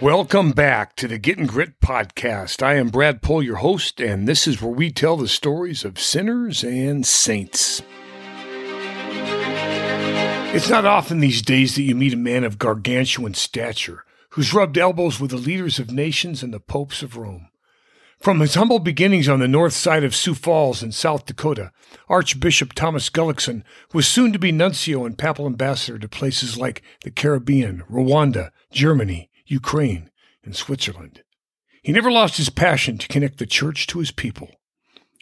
Welcome back to the Getting Grit podcast. I am Brad Pohl, your host, and this is where we tell the stories of sinners and saints. It's not often these days that you meet a man of gargantuan stature who's rubbed elbows with the leaders of nations and the popes of Rome. From his humble beginnings on the north side of Sioux Falls in South Dakota, Archbishop Thomas Gullickson was soon to be nuncio and papal ambassador to places like the Caribbean, Rwanda, Germany, Ukraine, and Switzerland. He never lost his passion to connect the church to his people.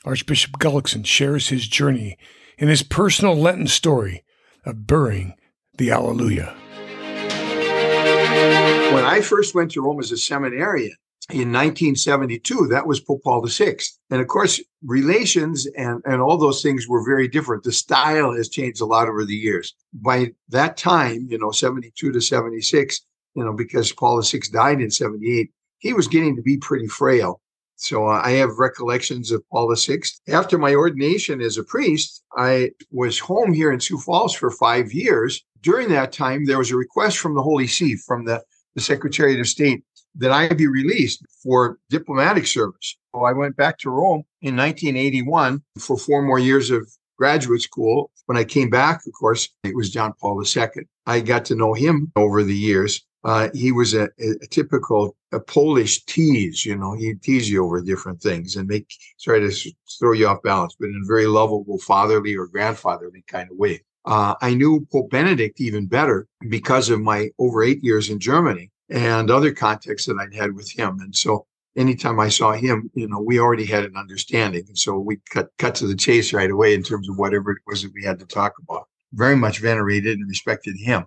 Archbishop Gullickson shares his journey in his personal Lenten story of burying the Alleluia. When I first went to Rome as a seminarian in 1972, that was Pope Paul VI. And of course, relations and, and all those things were very different. The style has changed a lot over the years. By that time, you know, 72 to 76, you know, because Paul VI died in 78, he was getting to be pretty frail. So uh, I have recollections of Paul VI. After my ordination as a priest, I was home here in Sioux Falls for five years. During that time, there was a request from the Holy See, from the, the Secretary of State, that I be released for diplomatic service. So I went back to Rome in 1981 for four more years of graduate school. When I came back, of course, it was John Paul II. I got to know him over the years. Uh, he was a, a, typical a Polish tease. You know, he'd tease you over different things and make try to throw you off balance, but in a very lovable, fatherly or grandfatherly kind of way. Uh, I knew Pope Benedict even better because of my over eight years in Germany and other contexts that I'd had with him. And so anytime I saw him, you know, we already had an understanding. And so we cut cut to the chase right away in terms of whatever it was that we had to talk about. Very much venerated and respected him.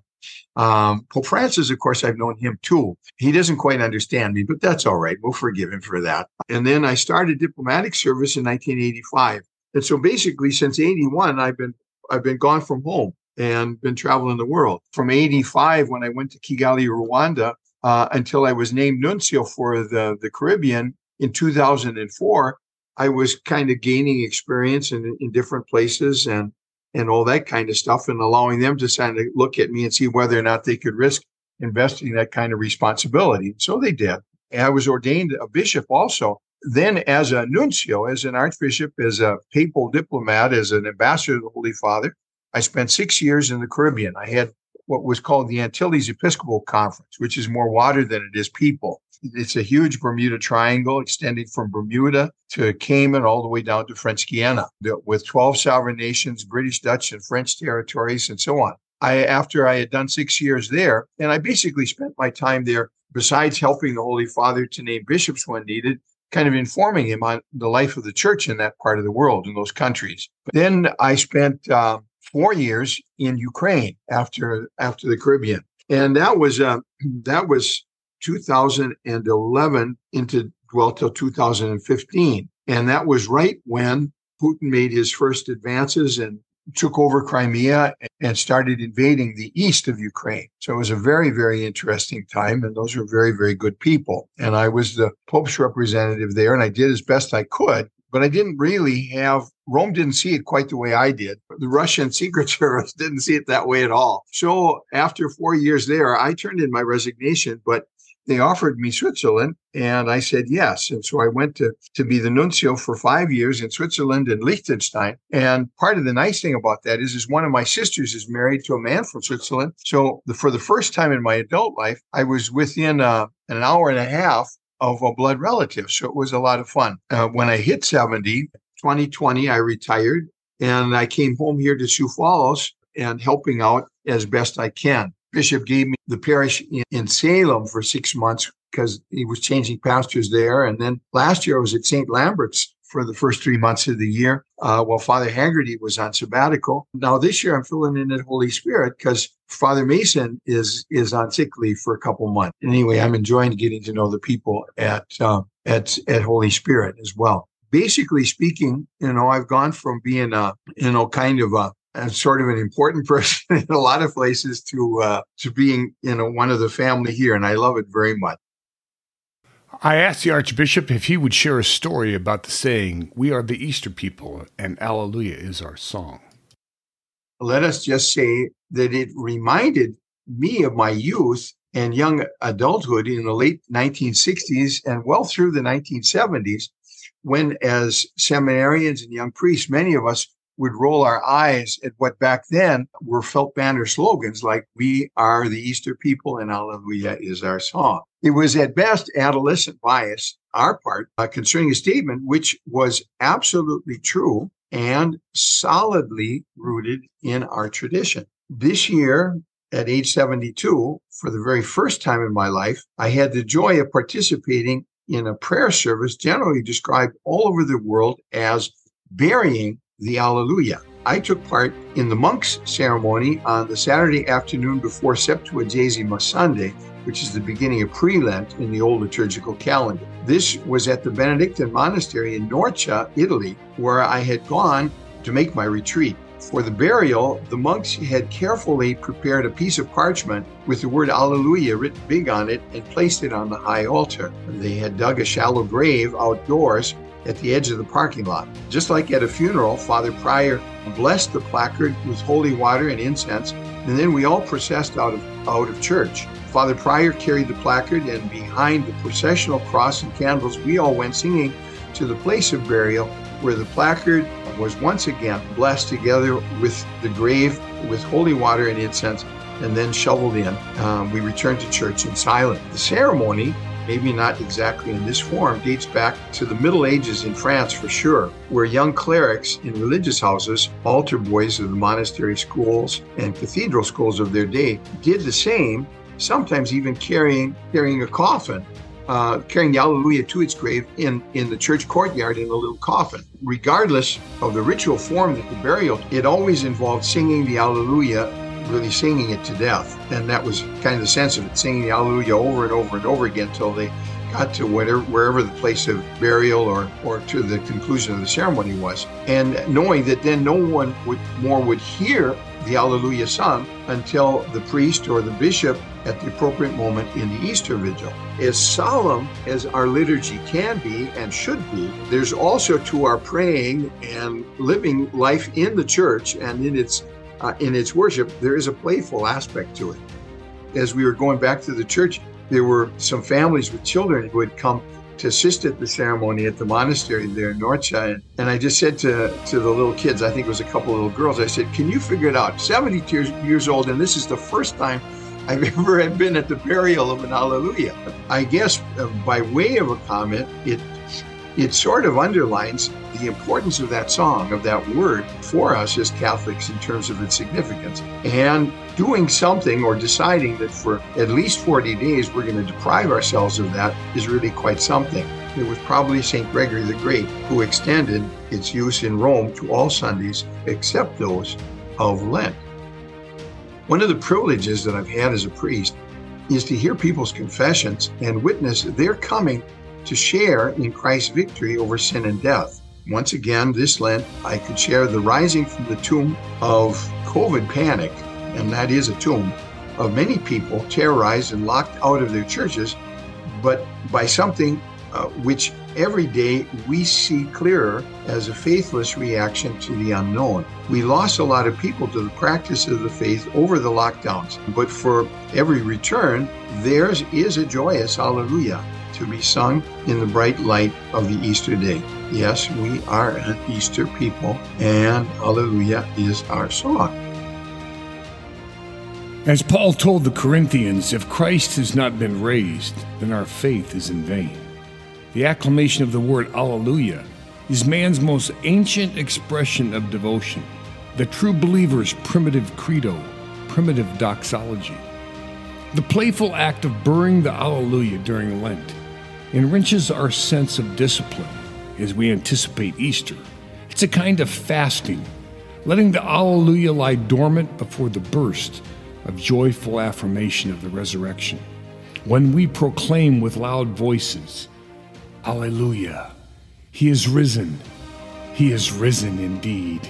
Um, Pope Francis, of course, I've known him too. He doesn't quite understand me, but that's all right. We'll forgive him for that. And then I started diplomatic service in 1985. And so basically since 81, I've been I've been gone from home and been traveling the world. From 85, when I went to Kigali, Rwanda, uh, until I was named nuncio for the, the Caribbean in 2004, I was kind of gaining experience in, in different places and and all that kind of stuff, and allowing them to kind of look at me and see whether or not they could risk investing that kind of responsibility. So they did. And I was ordained a bishop also. Then, as a nuncio, as an archbishop, as a papal diplomat, as an ambassador to the Holy Father, I spent six years in the Caribbean. I had what was called the Antilles Episcopal Conference, which is more water than it is people. It's a huge Bermuda Triangle extending from Bermuda to Cayman all the way down to French Guiana with 12 sovereign nations, British, Dutch, and French territories, and so on. I, after I had done six years there, and I basically spent my time there, besides helping the Holy Father to name bishops when needed, kind of informing him on the life of the church in that part of the world, in those countries. Then I spent uh, four years in Ukraine after after the Caribbean, and that was uh, that was 2011 into well till 2015. And that was right when Putin made his first advances and took over Crimea and started invading the east of Ukraine. So it was a very, very interesting time. And those were very, very good people. And I was the Pope's representative there and I did as best I could. But I didn't really have, Rome didn't see it quite the way I did. The Russian Secret Service didn't see it that way at all. So after four years there, I turned in my resignation, but they offered me Switzerland and I said yes. And so I went to, to be the nuncio for five years in Switzerland and Liechtenstein. And part of the nice thing about that is, is one of my sisters is married to a man from Switzerland. So the, for the first time in my adult life, I was within uh, an hour and a half of a blood relative. So it was a lot of fun. Uh, when I hit 70, 2020, I retired and I came home here to Sioux Falls and helping out as best I can bishop gave me the parish in, in Salem for six months because he was changing pastors there. And then last year I was at St. Lambert's for the first three months of the year uh, while Father Haggerty was on sabbatical. Now this year I'm filling in at Holy Spirit because Father Mason is is on sick leave for a couple months. Anyway, I'm enjoying getting to know the people at uh, at at Holy Spirit as well. Basically speaking, you know, I've gone from being a you know kind of a and sort of an important person in a lot of places to uh, to being you know one of the family here, and I love it very much. I asked the Archbishop if he would share a story about the saying, "We are the Easter people, and Alleluia is our song." Let us just say that it reminded me of my youth and young adulthood in the late 1960s and well through the 1970s, when as seminarians and young priests, many of us would roll our eyes at what back then were felt banner slogans like, We are the Easter people and Alleluia is our song. It was at best adolescent bias, our part, uh, concerning a statement which was absolutely true and solidly rooted in our tradition. This year, at age 72, for the very first time in my life, I had the joy of participating in a prayer service generally described all over the world as burying the Alleluia. I took part in the monks' ceremony on the Saturday afternoon before Septuagesima Sunday, which is the beginning of pre Lent in the old liturgical calendar. This was at the Benedictine monastery in Norcia, Italy, where I had gone to make my retreat. For the burial, the monks had carefully prepared a piece of parchment with the word Alleluia written big on it and placed it on the high altar. They had dug a shallow grave outdoors at the edge of the parking lot. Just like at a funeral, Father Prior blessed the placard with holy water and incense, and then we all processed out of out of church. Father Prior carried the placard, and behind the processional cross and candles, we all went singing to the place of burial where the placard was once again blessed together with the grave with holy water and incense and then shoveled in. Um, we returned to church in silence. The ceremony, maybe not exactly in this form, dates back to the Middle Ages in France for sure, where young clerics in religious houses, altar boys of the monastery schools and cathedral schools of their day, did the same, sometimes even carrying carrying a coffin uh, carrying the Alleluia to its grave in, in the church courtyard in a little coffin. Regardless of the ritual form that the burial, it always involved singing the Alleluia, really singing it to death. And that was kind of the sense of it, singing the Alleluia over and over and over again until they got to whatever, wherever the place of burial or, or to the conclusion of the ceremony was. And knowing that then no one would more would hear the Alleluia sung until the priest or the bishop at the appropriate moment in the Easter Vigil. As solemn as our liturgy can be and should be, there's also to our praying and living life in the church and in its uh, in its worship, there is a playful aspect to it. As we were going back to the church, there were some families with children who had come to assist at the ceremony at the monastery there in Norcia. And I just said to, to the little kids, I think it was a couple of little girls, I said, Can you figure it out? 72 years, years old, and this is the first time I've ever been at the burial of an Alleluia. I guess uh, by way of a comment, it it sort of underlines the importance of that song, of that word for us as Catholics in terms of its significance. And doing something or deciding that for at least 40 days we're going to deprive ourselves of that is really quite something. It was probably St. Gregory the Great who extended its use in Rome to all Sundays except those of Lent. One of the privileges that I've had as a priest is to hear people's confessions and witness their coming to share in Christ's victory over sin and death. Once again, this Lent, I could share the rising from the tomb of COVID panic, and that is a tomb, of many people terrorized and locked out of their churches, but by something uh, which every day we see clearer as a faithless reaction to the unknown. We lost a lot of people to the practice of the faith over the lockdowns, but for every return, theirs is a joyous hallelujah to be sung in the bright light of the Easter day. Yes, we are an Easter people, and hallelujah is our song. As Paul told the Corinthians, if Christ has not been raised, then our faith is in vain. The acclamation of the word Alleluia is man's most ancient expression of devotion, the true believer's primitive credo, primitive doxology. The playful act of burying the Alleluia during Lent enriches our sense of discipline as we anticipate Easter. It's a kind of fasting, letting the Alleluia lie dormant before the burst of joyful affirmation of the resurrection. When we proclaim with loud voices, Alleluia. He is risen. He is risen indeed.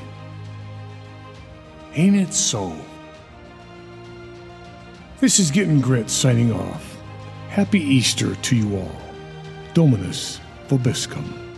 Ain't it so? This is Getting Grit signing off. Happy Easter to you all. Dominus Vobiscum.